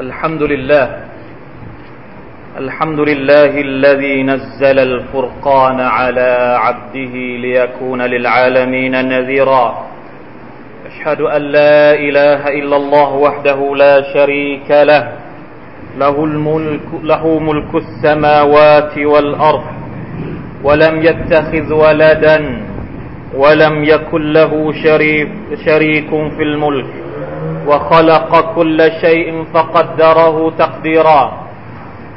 الحمد لله. الحمد لله الذي نزل الفرقان على عبده ليكون للعالمين نذيرا. أشهد أن لا إله إلا الله وحده لا شريك له. له الملك له ملك السماوات والأرض. ولم يتخذ ولدا ولم يكن له شريك, شريك في الملك. وخلق كل شيء فقدره تقديرا.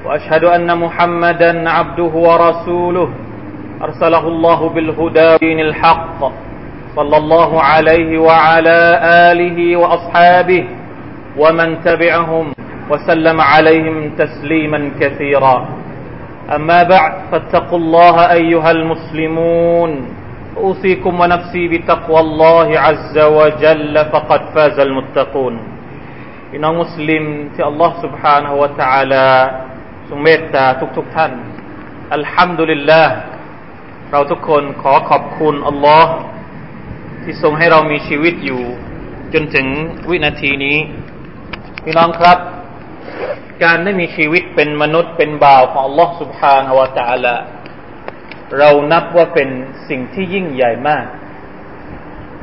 وأشهد أن محمدا عبده ورسوله. أرسله الله بالهدى ودين الحق. صلى الله عليه وعلى آله وأصحابه ومن تبعهم وسلم عليهم تسليما كثيرا. أما بعد فاتقوا الله أيها المسلمون. أوصيكم ونفسي بتقوى الله عز وجل فقد فاز المتقون พี่น้องมุสลิมที่อัลลอฮ์ سبحانه และ تعالى ทรงเมตตาทุกๆทท่าน อัลฮัมดุลิลลาห์เราทุกคนขอขอบคุณอัลลอฮ์ที่ทรงให้เรามีชีวิตอยู่ จนถึงวินาทีนี้ พี่น้องครับ การได้มีชีวิตเป็นมนุษย์เป็นบ่าวของอัลลอฮ์ سبحانه และ تعالى เรานับว่าเป็นสิ่งที่ยิ่งใหญ่มาก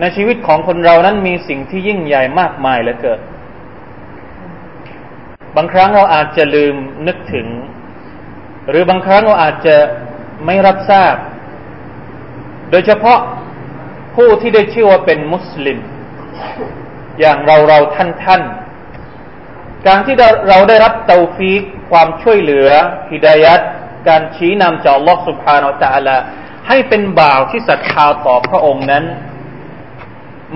ในชีวิตของคนเรานั้นมีสิ่งที่ยิ่งใหญ่มากมายเหลือเกินบางครั้งเราอาจจะลืมนึกถึง หรือบางครั้งเราอาจจะไม่รับทราบ โดยเฉพาะผู้ที่ได้ชื่อว่าเป็นมุสลิม อย่างเราเราท่านท่านการที่เราได้รับเตาฟีกความช่วยเหลือฮิดายัด การชี้นำจากอัลลอฮฺสุบฮานาอัลลอฮให้เป็นบ่าวที่ศรัทธาต่อพระองค์นั้น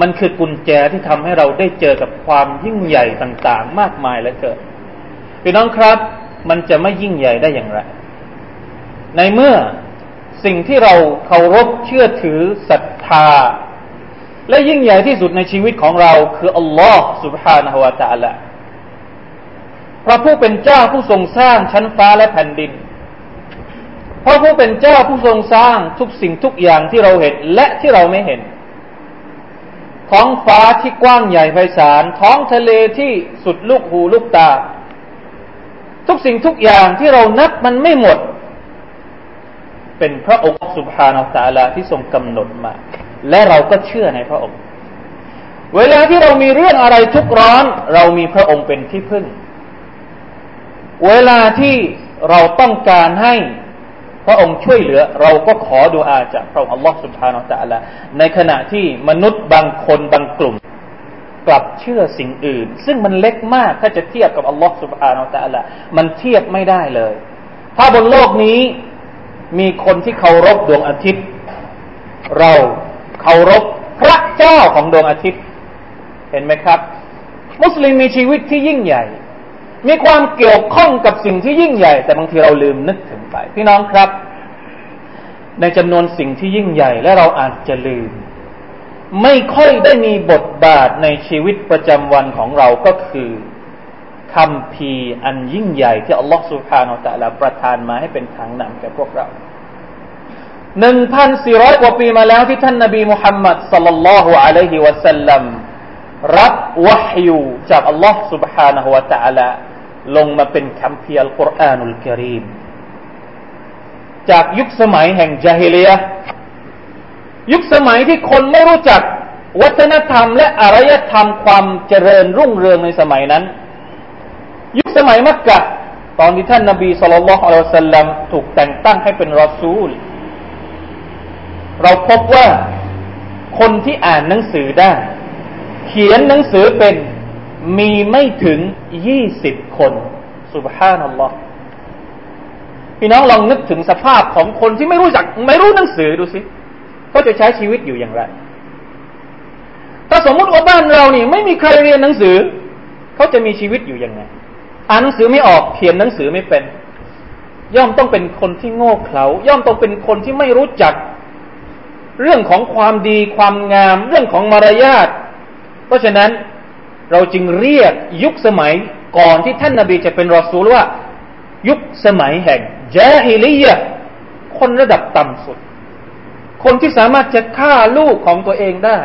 มันคือกุญแจที่ทำให้เราได้เจอกับความยิ่งใหญ่ต่างๆ มากมายเหลือเกินพี่น้องครับ มันจะไม่ยิ่งใหญ่ได้อย่างไร ในเมื่อสิ่งที่เราเคารพเชื่อถือศรัทธา และยิ่งใหญ่ที่สุดในชีวิตของเรา คืออัลลอฮ์สุบฮานะฮวาตาละพระผู้เป็นเจ้าผู้ทรงสร้างชั้นฟ้าและแผ่นดิน พราะผู้เป็นเจ้าผู้ทรงสร้างทุกสิ่งทุกอย่างที่เราเห็นและที่เราไม่เห็น ท้องฟ้าที่กว้างใหญ่ไพศาลท้องทะเลที่สุดลูกหูลูกตา ทุกสิ่งทุกอย่างที่เรานับมันไม่หมด เป็นพระองค์สุภานาสาลาที่ทรงกำหนดมา และเราก็เชื่อในพระองค์ เวลาที่เรามีเรื่องอะไรทุกร้อน เรามีพระองค์เป็นที่พึ่ง เวลาที่เราต้องการให้ พระองค์ช่วยเหลือเราก็ขอดูอาจากพระองค์อัลลอฮฺสุบฮานาอัลลอฮในขณะที่มนุษย์บางคนบางกลุ่ม กลับเชื่อสิ่งอื่น ซึ่งมันเล็กมากถ้าจะเทียบกับอัลลอฮฺสุบฮานาอัลลอฮมันเทียบไม่ได้เลย ถ้าบนโลกนี้มีคนที่เคารพดวงอาทิตย์ เราเคารพพระเจ้าของดวงอาทิตย์ เห็นไหมครับ มุสลิมมีชีวิตที่ยิ่งใหญ่ มีความเกี่ยวข้องกับสิ่งที่ยิ่งใหญ่ แต่บางทีเราลืมนึกถึงไป พี่น้องครับ ในจำนวนสิ่งที่ยิ่งใหญ่และเราอาจจะลืม ไม่ค่อยได้มีบทบาทในชีวิตประจำวันของเราก็คือคำพีอันยิ่งใหญ่ที่อัลลอฮฺสุบฮานาอัลลอฮฺประทานมาให้เป็นทางนำแก่พวกเราหนึ่งพันสี่ร้อยกว่าปีมาแล้วที่ท่านนบีมุฮัมมัดสัลลัลลอฮุอะลัยฮิวะสัลลัมรับวะฮยูจากอัลลอฮฺ سبحانه และ تعالى ลงมาเป็นคำเพียรกุรอานุลกิริมจากยุคสมัยแห่งจาฮิเลียยุคสมัยที่คนไม่รู้จักวัฒนธรรม และอารยธรรมความเจริญรุ่งเรืองในสมัยนั้น ยุคสมัยมักกะตอนที่ท่านนาบีสุลต่านละอัลสลัมถูกแต่งตั้งให้เป็นรอซูล เราพบว่าคนที่อ่านหนังสือได้ เขียนหนังสือเป็น มีไม่ถึงยี่สิบคนสุบฮานัลลอฮ์พี่น้องลองนึกถึงสภาพของคนที่ไม่รู้จักไม่รู้หนังสือดูสิเขาจะใช้ชีวิตอยู่อย่างไรถ้าสมมุติว่าบ้านเรานี่ไม่มีใครเรียนหนังสือ เขาจะมีชีวิตอยู่ยังไงอ่านหนังสือไม่ออกเขียนหนังสือไม่เป็น ย่อมต้องเป็นคนที่โง่เขลาย่อมต้องเป็นคนที่ไม่รู้จัก เรื่องของความดีความงาม เรื่องของมารยาทเพราะฉะนั้น เราจึงเรียกยุคสมัยก่อนที่ท่านนาบีจะเป็นรอซูลว่า ยุคสมัยแห่งจาฮิลียะคนระดับต่ำสุด คนที่สามารถจะฆ่าลูกของตัวเองได้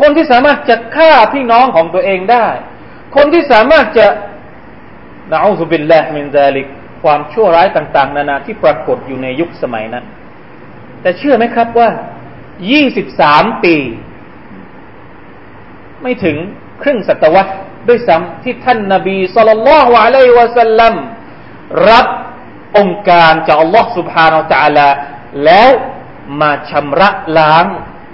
คนที่สามารถจะฆ่าพี่น้องของตัวเองได้ คนที่สามารถจะนะอูซุบิลลาฮ์มินซาลิกความชั่วร้ายต่าง ๆ นานาที่ปรากฏอยู่ในยุคสมัยนั้น แต่เชื่อไหมครับว่า 23 ปี ไม่ถึง ครึ่งศตวรรษด้วยซ้ำที่ท่านนาบีสุลต่านละฮ์วะลัยวะสัลลัมรับองค์การจากอัลลอฮ์ سبحانه และ تعالى แล้วมาชำระล้าง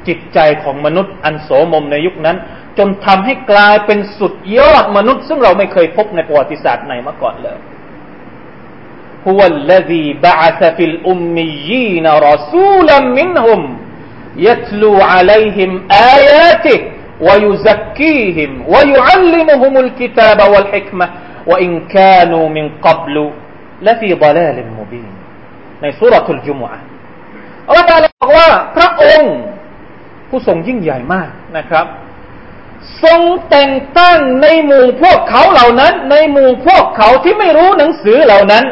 จิตใจของมนุษย์อันโสมมในยุคนั้น จนทำให้กลายเป็นสุดยอดมนุษย์ ซึ่งเราไม่เคยพบในประวัติศาสตร์ไหนมาก่อนเลย هو الذي بعث في الأميين رسولا منهم يتلو عليهم آياته ويزكيهم ويعلمهم الكتاب والحكمة وإن كانوا من قبل لفي ضلال مبين ในสุรทูลจุมอะอัลลอฮฺตาลาบอกว่าพระองค์ผู้ทรงยิ่งใหญ่มากนะครับ ทรงแต่งตั้งในหมู่พวกเขาเหล่านั้น ในหมู่พวกเขาที่ไม่รู้หนังสือเหล่านั้น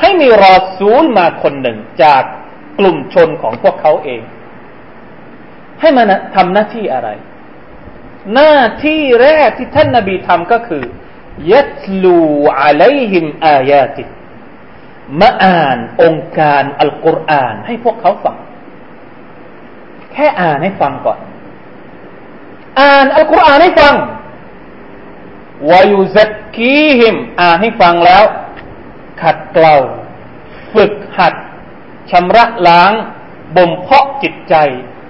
ให้มีรอซูลมาคนหนึ่งจากกลุ่มชนของพวกเขาเอง ให้มันทำหน้าที่อะไร หน้าที่แรกที่ท่านนาบีทำก็คือ ยัตลูอะลัยฮิมอายาติมาอ่านองค์การอัลกุรอานให้พวกเขาฟัง แค่อ่านให้ฟังก่อน อ่านอัลกุรอานให้ฟังวายุซักกีฮิมอ่านให้ฟังแล้ว ขัดเกลา ฝึกหัดชำระล้างบ่มเพาะจิตใจ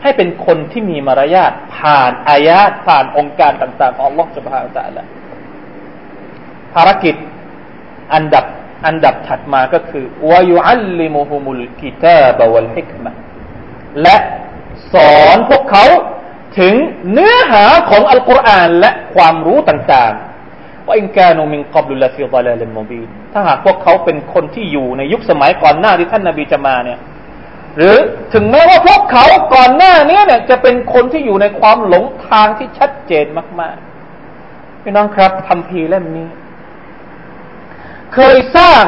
ให้เป็นคนที่มีมารยาทผ่านอายาตผ่านองค์การต่างๆของลอสุบฮาตะละภารกิจอันดับอันดับถัดมาก็คือวายุอัลลิมุฮุมุลกิตาบวลฮิกมะและสอนพวกเขาถึงเนื้อหาของอัลกุรอานและความรู้ต่างๆว่าอินกานูมิงกอบลุลลาฟิลาลาลิมมบีถ้าหากพวกเขาเป็นคนที่อยู่ในยุคสมัยก่อนหน้าที่ท่านนาบีจะมาเนี่ย หรือถึงแม้ว่าพวกเขาก่อนหน้านี้เนี่ย จะเป็นคนที่อยู่ในความหลงทางที่ชัดเจนมากๆพี่น้องครับคำพีเล่มนี้ เคยสร้าง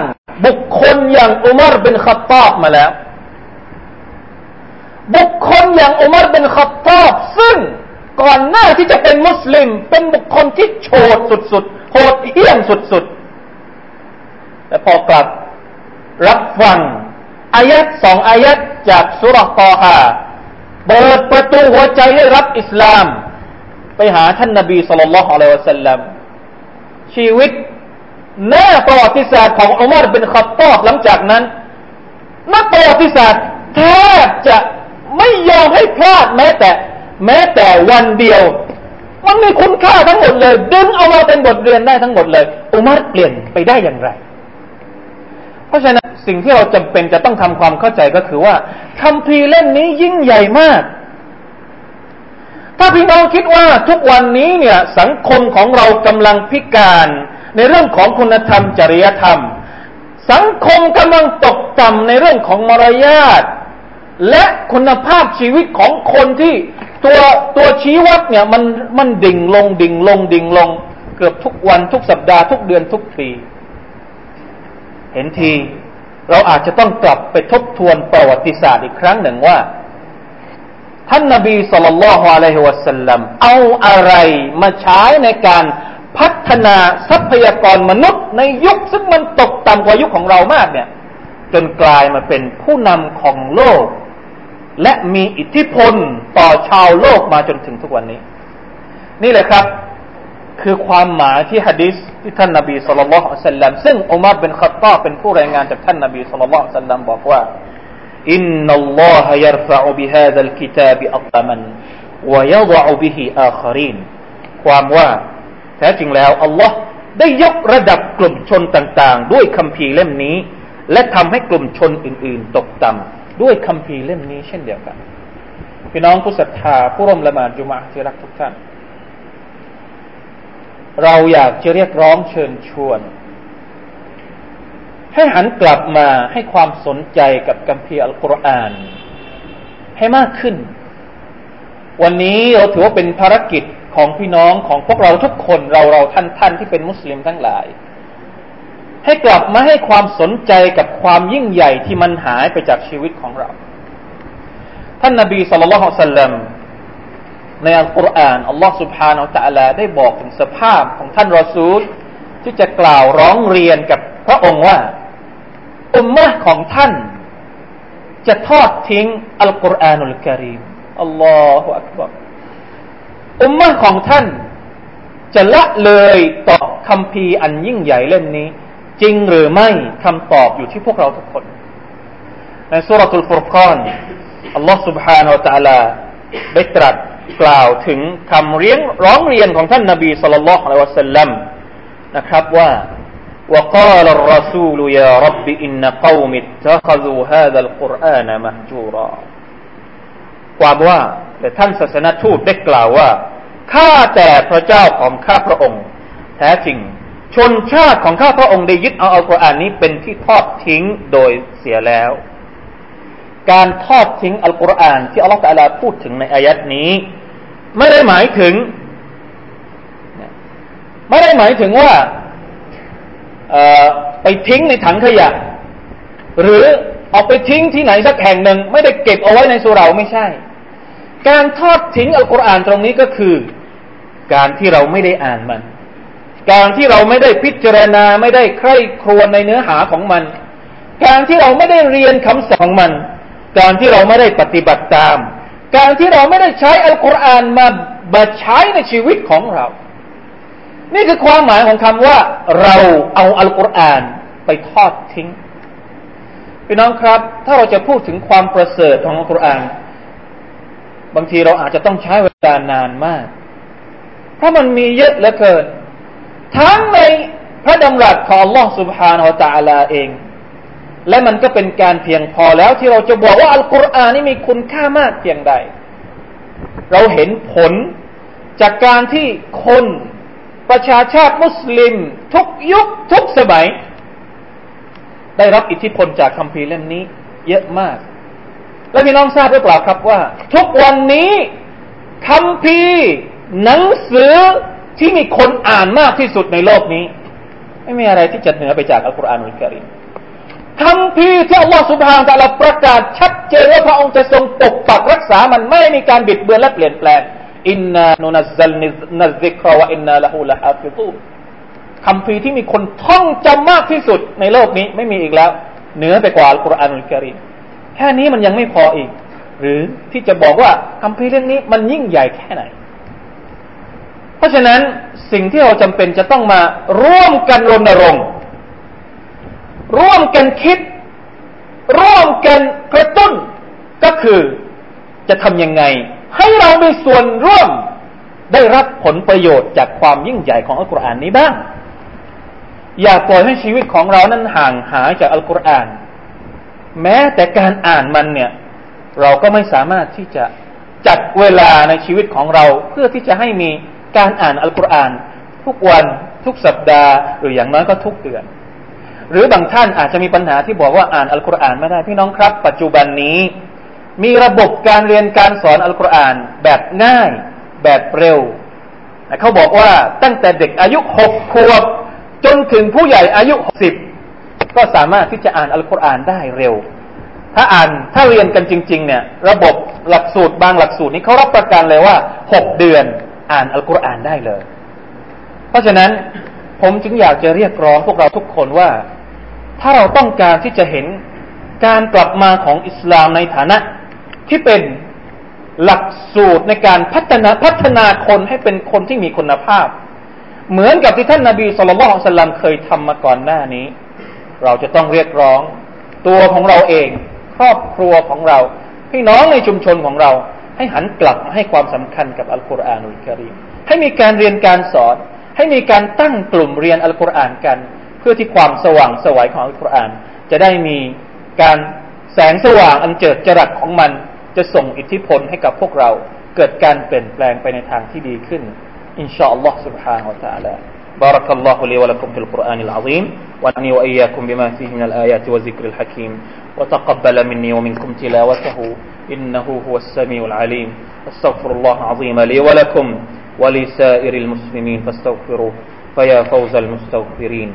บุคคลอย่างอุมารเป็นขัตตอบมาแล้ว บุคคลอย่างอุมารเป็นขัตตอบ ซึ่งก่อนหน้าที่จะเป็นมุสลิม เป็นบุคคลที่โฉดสุดๆโหดเหี้ยมสุดๆแต่พอกลับรับฟัง อายัดสองอายัดจากสุรตอฮาเปิดประตูหัวใจให้รับอิสลาม ไปหาท่านนบีสุลต่านละฮ์อะลัยวะสัลลัมชีวิตหน้าประวัติศาสตร์ของอุมารเป็นขับตอบหลังจากนั้นนักประวัติศาสตร์แทบจะไม่ยอมให้พลาดแม้แต่ แม้แต่วันเดียว มันมีคุณค่าทั้งหมดเลย ดึงเอามาเป็นบทเรียนได้ทั้งหมดเลย อุมารเปลี่ยนไปได้อย่างไร ราะฉะนั้นสิ่งที่เราจำเป็นจะต้องทำความเข้าใจก็คือว่าคำพีเล่มนี้ยิ่งใหญ่มาก ถ้าพี่น้องคิดว่าทุกวันนี้เนี่ยสังคมของเรากำลังพิการ ในเรื่องของคุณธรรมจริยธรรม สังคมกำลังตกต่ำในเรื่องของมารยาทและคุณภาพชีวิตของคนที่ตัวตัวชี้วัดเนี่ยมันมันดิ่งลงดิ่งลงดิ่งลง เกือบทุกวันทุกสัปดาห์ทุกเดือนทุกปี เห็นที เราอาจจะต้องกลับไปทบทวนประวัติศาสตร์อีกครั้งหนึ่งว่า ท่านนาบีสุลต่านละฮ์อะลัยฮิวะสัลลัมเอาอะไรมาใช้ในการพัฒนาทรัพยากรมนุษย์ ในยุคซึ่งมันตกต่ำกว่ายุคของเรามากเนี่ย จนกลายมาเป็นผู้นำของโลก และมีอิทธิพลต่อชาวโลกมาจนถึงทุกวันนี้ นี่แหละครับ คือความหมายที่ฮะดิษที่ท่านนาบีสุลต่านสัลลัมซึ่งอุมัรเป็นขัตตาเป็นผู้รายงานจากท่านนาบีสุลต่านสัลลัมบอกว่าอินนัลลอฮะยัรฟะบิฮาดัลกิตาบอัตมันวะยะฎะบิฮิอาคารีนความว่าแท้จริงแล้วอัลลอฮ์ได้ยกระดับกลุ่มชนต่างๆ ด้วยคำพีร์เล่มนี้ และทำให้กลุ่มชนอื่น ๆ ตกต่ำด้วยคำพีร์เล่มนี้เช่นเดียวกัน พี่น้องผู้ศรัทธาผู้ร่วมละหมาดจุมาที่รักทุกท่าน เราอยากจะเรียกร้องเชิญชวน ให้หันกลับมาให้ความสนใจกับคัมภีร์อัลกุรอาน ให้มากขึ้น วันนี้เราถือว่าเป็นภารกิจของพี่น้องของพวกเราทุกคนเราเราท่านท่านที่เป็นมุสลิมทั้งหลาย ให้กลับมาให้ความสนใจกับความยิ่งใหญ่ที่มันหายไปจากชีวิตของเรา ท่านนาบีสุลต่านสัลลัม ในอัลกุรอานอัลลอฮ์ سبحانه และ تعالى ได้บอกถึงสภาพของท่านรอซูล ที่ ที่จะกล่าวร้องเรียนกับพระองค์ว่า อุมมะของท่าน จะทอดทิ้งอัลกุรอานุลกิริมอัลลอฮฺอักบารอุมมะของท่าน จะละเลยต่อคำพีอันยิ่งใหญ่เล่มนี้ จริงหรือไม่คำตอบอยู่ที่พวกเราทุกคน ในสุรทูลฟุรกานอัลลอฮฺ سبحانه และ تعالى ได้ตรัส กล่าวถึงคำเรียงร้องเรียนของท่านนบีสุลต่านละอัลลอฮฺสัลลัมนะครับว่า وقال الرسول يا رب إن قوم اتخذوا هذا القرآن مهجورا ความว่าแต่ท่านศาสนทูตได้กล่าวว่าข้าแต่พระเจ้าของข้าพระองค์ แท้จริง ชนชาติของข้าพระองค์ได้ยึดเอาอัลกุรอานนี้เป็นที่ทอดทิ้งโดยเสียแล้ว การทอดทิ้งอัลกุรอานที่อัลลอฮฺตะลาพูดถึงในอายัดนี้ ไม่ได้หมายถึง ไม่ได้หมายถึงว่าไปทิ้งในถังขยะ หรือเอาไปทิ้งที่ไหนสักแห่งหนึ่ง ไม่ได้เก็บเอาไว้ในสุราไม่ใช่ การทอดทิ้งอัลกุรอานตรงนี้ก็คือ การที่เราไม่ได้อ่านมัน การที่เราไม่ได้พิจารณาไม่ได้ใคร่ครวญในเนื้อหาของมัน การที่เราไม่ได้เรียนคำสอนมัน การที่เราไม่ได้ปฏิบัติตาม การที่เราไม่ได้ใช้อัลกุรอานมาบัใช้ในชีวิตของเรานี่คือความหมายของคำว่า เราเอาอัลกุรอานไปทอดทิ้งพี่น้องครับ ถ้าเราจะพูดถึงความประเสริฐของอัลกุรอานบางทีเราอาจจะต้องใช้เวลานานมาก เพราะมันมีเยอะเหลือเกิน ทั้งในพระดำรัสของ Allah سبحانه และ تعالى เอง และมันก็เป็นการเพียงพอแล้วที่เราจะบอกว่าอัลกุรอานนี่มีคุณค่ามากเพียงใด เราเห็นผลจากการที่คนประชาชาติมุสลิม ทุกยุคทุกสมัย ได้รับอิทธิพลจากคัมภีร์เล่มนี้ เยอะมาก และพี่น้องทราบหรือเปล่าครับว่า ทุกวันนี้คัมภีร์หนังสือที่มีคนอ่านมากที่สุดในโลกนี้ ไม่มีอะไรที่จะเหนือไปจากอัลกุรอานอุลกิริม คำพีที่อัลลอฮฺสุบฮานตะลาประกาศชัดเจนว่าพระองค์จะทรงปกปักรักษามันไม่มีการบิดเบือนและเปลี่ยนแปลงอินนานุนัซลนัซิกรวะอินนาละหูละฮาฟิตูคำพีที่มีคนท่องจำมากที่สุดในโลกนี้ไม่มีอีกแล้ว เหนือไปกว่าอัลกุรอานอัลกิริมแค่นี้มันยังไม่พออีก หรือที่จะบอกว่าคำพีเรื่องนี้มันยิ่งใหญ่แค่ไหน เพราะฉะนั้นสิ่งที่เราจำเป็นจะต้องมาร่วมกันรณรงค์ ร่วมกันคิด ร่วมกันกระตุ้น ก็คือจะทำยังไง ให้เรามีส่วนร่วม ได้รับผลประโยชน์จากความยิ่งใหญ่ของอัลกุรอานนี้บ้าง อย่าปล่อยให้ชีวิตของเรานั้นห่างหายจากอัลกุรอาน แม้แต่การอ่านมันเนี่ย เราก็ไม่สามารถที่จะจัดเวลาในชีวิตของเราเพื่อที่จะให้มีการอ่านอัลกุรอาน ทุกวันทุกสัปดาห์หรืออย่างน้อยก็ทุกเดือน หรือบางท่านอาจจะมีปัญหาที่บอกว่าอ่านอัลกุรอานไม่ได้พี่น้องครับ ปัจจุบันนี้ มีระบบการเรียนการสอนอัลกุรอานแบบง่ายแบบเร็วเขาบอกว่าตั้งแต่เด็กอายุหกขวบจนถึงผู้ใหญ่อายุสิบก็สามารถที่จะอ่านอัลกุรอานได้เร็ว ถ้าอ่านถ้าเรียนกันจริง ๆ เนี่ย ระบบหลักสูตรบางหลักสูตรนี้เขารับประกันเลยว่าหกเดือนอ่านอัลกุรอานได้เลย เพราะฉะนั้นผมจึงอยากจะเรียกร้องพวกเราทุกคนว่า ถ้าเราต้องการที่จะเห็นการกลับมาของอิสลามในฐานะ ที่เป็นหลักสูตรในการพัฒนาพัฒนาคนให้เป็นคนที่มีคุณภาพ เหมือนกับที่ท่านนาบีสุลต่านสลัมเคยทำมาก่อนหน้านี้ เราจะต้องเรียกร้อง ตัวของเราเอง ครอบครัวของเรา พี่น้องในชุมชนของเรา ให้หันกลับมาให้ความสำคัญกับอัลกุรอานุลกิริมให้มีการเรียนการสอน ให้มีการตั้งกลุ่มเรียนอัลกุรอานกัน พื่อที่ความสว่างสวัยของอัลกุรอานจะได้มีการแสงสว่างอันเจิดจรัสของมันจะส่งอิทธิพลให้กับพวกเราเกิดการเปลี่ยนแปลงไปในทางที่ดีขึ้นอินชาอัลลอฮ์ سبحانه และ تعالى بارك الله لي ولكم في القرآن العظيم وأني وإياكم بما فيه من الآيات والذكر الحكيم وتقبل مني ومنكم تلاوته إنه هو السميع العليم استغفر الله العظيم لي ولكم ولسائر المسلمين فاستغفروه فيا فوز المستغفرين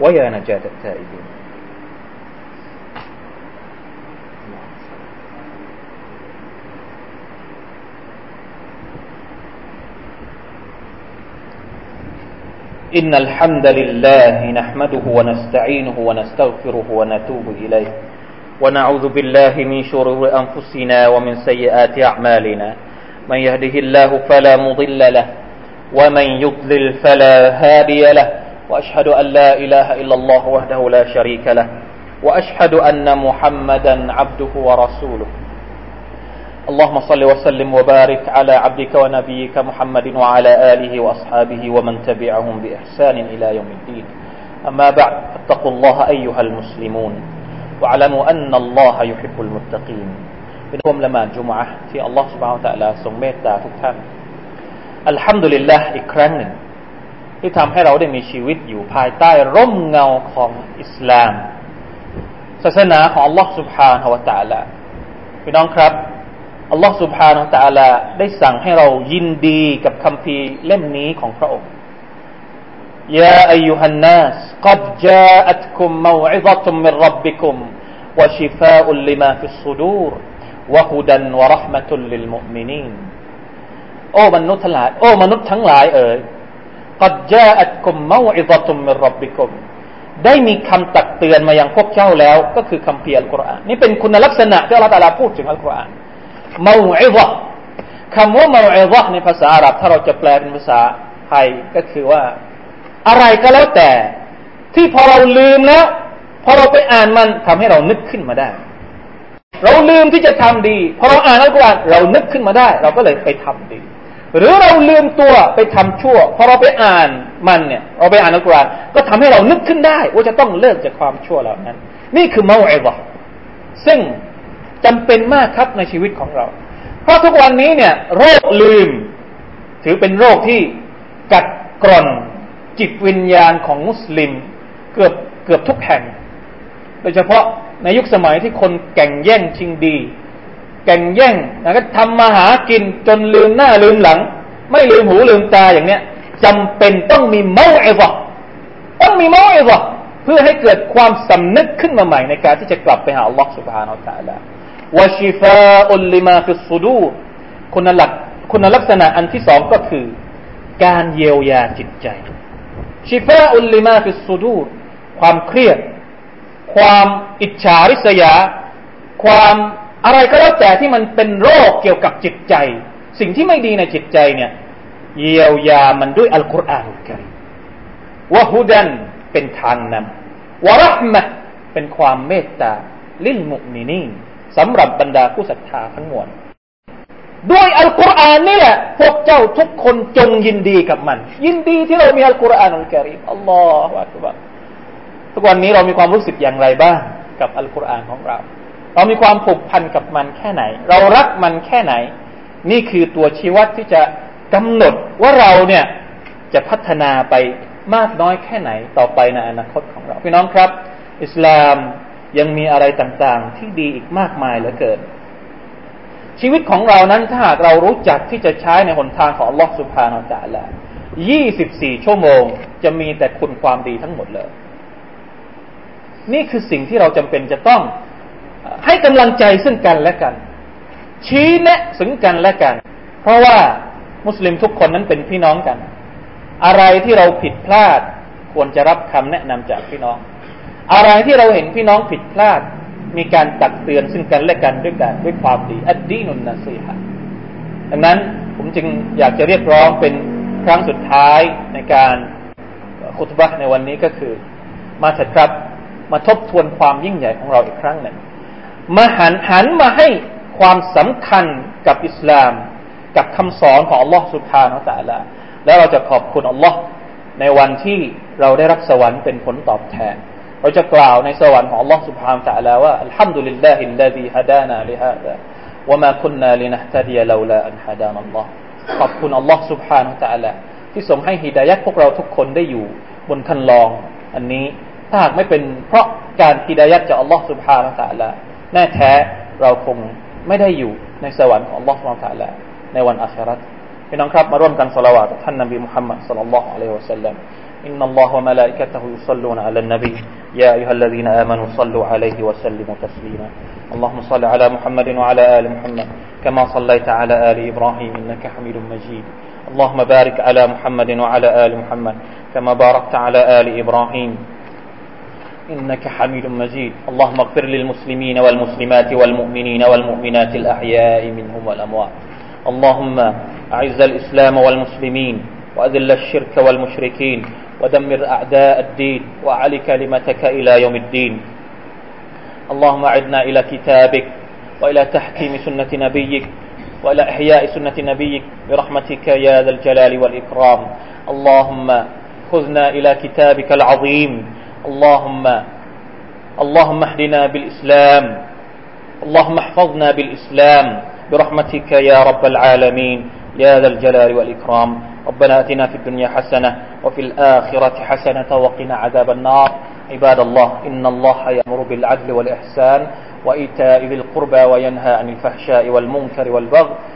ويا نجاة التائبين. إن الحمد لله نحمده ونستعينه ونستغفره ونتوب إليه. ونعوذ بالله من شرور أنفسنا ومن سيئات أعمالنا. من يهده الله فلا مضل له ومن يضلل فلا هادي له. وأشهد أن لا إله إلا الله وحده لا شريك له وأشهد أن محمدا عبده ورسوله. اللهم صل وسلم وبارك على عبدك ونبيك محمد وعلى آله وأصحابه ومن تبعهم بإحسان إلى يوم الدين. أما بعد اتقوا الله أيها المسلمون واعلموا أن الله يحب المتقين. منكم لما جمعة في الله سبحانه وتعالى ثم ميتا الحمد لله اكرامنا ที่ทำให้เราได้มีชีวิตอยู่ภายใต้ร่มเงาของอิสลาม ศาสนาของอัลลอฮฺสุบฮานาวะตะลาพี่น้องครับอัลลอฮฺสุบฮานาอัลลอฮได้สั่งให้เรายินดีกับคำพีเล่มนี้ของพระองค์يا أيها الناس قد جاءتكم موعظة من ربكم وشفاء لما في الصدور وهدى ورحمة للمؤمنين โอ้มนุษย์ทั้งหลาย โอ้มนุษย์ทั้งหลายเอ๋ย قد جاءتكم موعظة من ربكم ได้มีคำตักเตือนมายังพวกเจ้าแล้ว ก็คือคัมภียรอัลกุรอานนี่เป็นคุณลักษณะที่อัลลอฮฺพูดถึงอัลกุรอานมาอิซะคำว่ามาอิซะในภาษาอาหรับถ้าเราจะแปลเป็นภาษาไทยก็คือว่า อะไรก็แล้วแต่ ที่พอเราลืมแล้ว พอเราไปอ่านมันทำให้เรานึกขึ้นมาได้ เราลืมที่จะทำดีพอเราอ่านอัลกุรอานเรานึกขึ้นมาได้ เราก็เลยไปทำดี หรือเราลืมตัวไปทำชั่วพอเราไปอ่านมันเนี่ยเราไปอ่านอัลกุรอานก็ทำให้เรานึกขึ้นได้ ว่าจะต้องเลิกจากความชั่วเหล่านั้น นี่คือมาอิซะซึ่งจำเป็นมากครับในชีวิตของเรา เพราะทุกวันนี้เนี่ย โรคลืม ถือเป็นโรคที่กัดกร่อนจิตวิญญาณของมุสลิม เกือบเกือบทุกแห่ง โดยเฉพาะในยุคสมัยที่คนแก่งแย่งชิงดี แก่งแย่งแล้วก็ทำมาหากินจนลืมหน้าลืมหลัง ไม่ลืมหูลืมตาอย่างเนี้ยจำเป็นต้องมีเมาเอวะต้องมีموعظة เพื่อให้เกิดความสำนึกขึ้นมาใหม่ในการที่จะกลับไปหาอัลลอฮฺسبحانه وتعالى وشفاء لما في الصدور คุณลักคุณลักษณะอันที่สองก็คือ การเยียวยาจิตใจ شفاء لما في الصدور ความเครียด ความอิจฉาริษยา ความ อะไรก็แล้วแต่ที่มันเป็นโรคเกี่ยวกับจิตใจ สิ่งที่ไม่ดีในจิตใจเนี่ย เยียวยามันด้วยอัลกุรอานกันวะฮุดันเป็นทางนำวะรหมะเป็นความเมตตาลิลมุมินีนสำหรับบรรดาผู้ศรัทธาทั้งมวลด้วยอัลกุรอานนี่แหละพวกเจ้าทุกคนจงยินดีกับมัน ยินดีที่เรามีอัลกุรอานอัลกิริมอัลลอฮฺวะตุบทุกวันนี้เรามีความรู้สึกอย่างไรบ้างกับอัลกุรอานของเรา เรามีความผูกพันกับมันแค่ไหน เรารักมันแค่ไหน นี่คือตัวชี้วัดที่จะกำหนดว่าเราเนี่ยจะพัฒนาไปมากน้อยแค่ไหนต่อไปในอนาคตของเราพี่น้องครับ อิสลามยังมีอะไรต่างๆ ที่ดีอีกมากมายเหลือเกิน ชีวิตของเรานั้นถ้าหากเรารู้จักที่จะใช้ในหนทางของลอสุภานาจาละ24 ชั่วโมงจะมีแต่คุณความดีทั้งหมดเลย นี่คือสิ่งที่เราจำเป็นจะต้อง ให้กำลังใจซึ่งกันและกัน ชี้แนะซึ่งกันและกัน เพราะว่ามุสลิมทุกคนนั้นเป็นพี่น้องกัน อะไรที่เราผิดพลาด ควรจะรับคำแนะนำจากพี่น้อง อะไรที่เราเห็นพี่น้องผิดพลาด มีการตักเตือนซึ่งกันและกันด้วยกันด้วยความดีอัดดีนุนนาซีฮะดังนั้นผมจึงอยากจะเรียกร้องเป็นครั้งสุดท้ายในการคุตบะในวันนี้ก็คือ มาเถิดครับมาทบทวนความยิ่งใหญ่ของเราอีกครั้งหนึ่ง มาหันหันมาให้ความสำคัญกับอิสลาม กับคำสอนของอัลลอฮ์สุบฮานาอัลลอฮ์แล้วเราจะขอบคุณอัลลอฮ์ในวันที่เราได้รับสวรรค์เป็นผลตอบแทนเราจะกล่าวในสวรรค์ของ Allah سبحانه และ تعالى ว่าอัลฮัมดุลิลลาฮิลลาฮิฮะดานาลิฮะดาวะมาคุนนาลินะฮตดียลาลาอันฮะดานอัลลอฮ์ขอบคุณ Allah سبحانه และ تعالى ที่ทรงให้ฮิดายัดพวกเราทุกคนได้อยู่บนคันลอง อันนี้ถ้าหากไม่เป็นเพราะการฮิดายัดจาก Allah سبحانه และ تعالى แน่แท้เราคงไม่ได้อยู่ในสวรรค์ของ Allah سبحانه และ تعالى ในวันอาคราตพี่น้องครับมาร่วมกันสละวาตท่านนบีมุฮัมมัดสัลลัลลอฮุอะลัยฮิวะสัลลัม إن الله وملائكته يصلون على النبي يا أيها الذين آمنوا صلوا عليه وسلموا تسليما اللهم صل على محمد وعلى آل محمد كما صليت على آل إبراهيم إنك حميد مجيد اللهم بارك على محمد وعلى آل محمد كما باركت على آل إبراهيم إنك حميد مجيد. اللهم اغفر للمسلمين والمسلمات والمؤمنين والمؤمنات الأحياء منهم والأموات. اللهم أعز الإسلام والمسلمين وأذل الشرك والمشركين ودمر أعداء الدين وأعل كلمتك إلى يوم الدين. اللهم أعدنا إلى كتابك وإلى تحكيم سنة نبيك وإلى إحياء سنة نبيك برحمتك يا ذا الجلال والإكرام. اللهم خذنا إلى كتابك العظيم اللهم اللهم اهدنا بالإسلام اللهم احفظنا بالإسلام برحمتك يا رب العالمين يا ذا الجلال والإكرام. ربنا آتنا في الدنيا حسنة وفي الآخرة حسنة وقنا عذاب النار. عباد الله إن الله يأمر بالعدل والإحسان وإيتاء ذي القربى وينهى عن الفحشاء والمنكر والبغي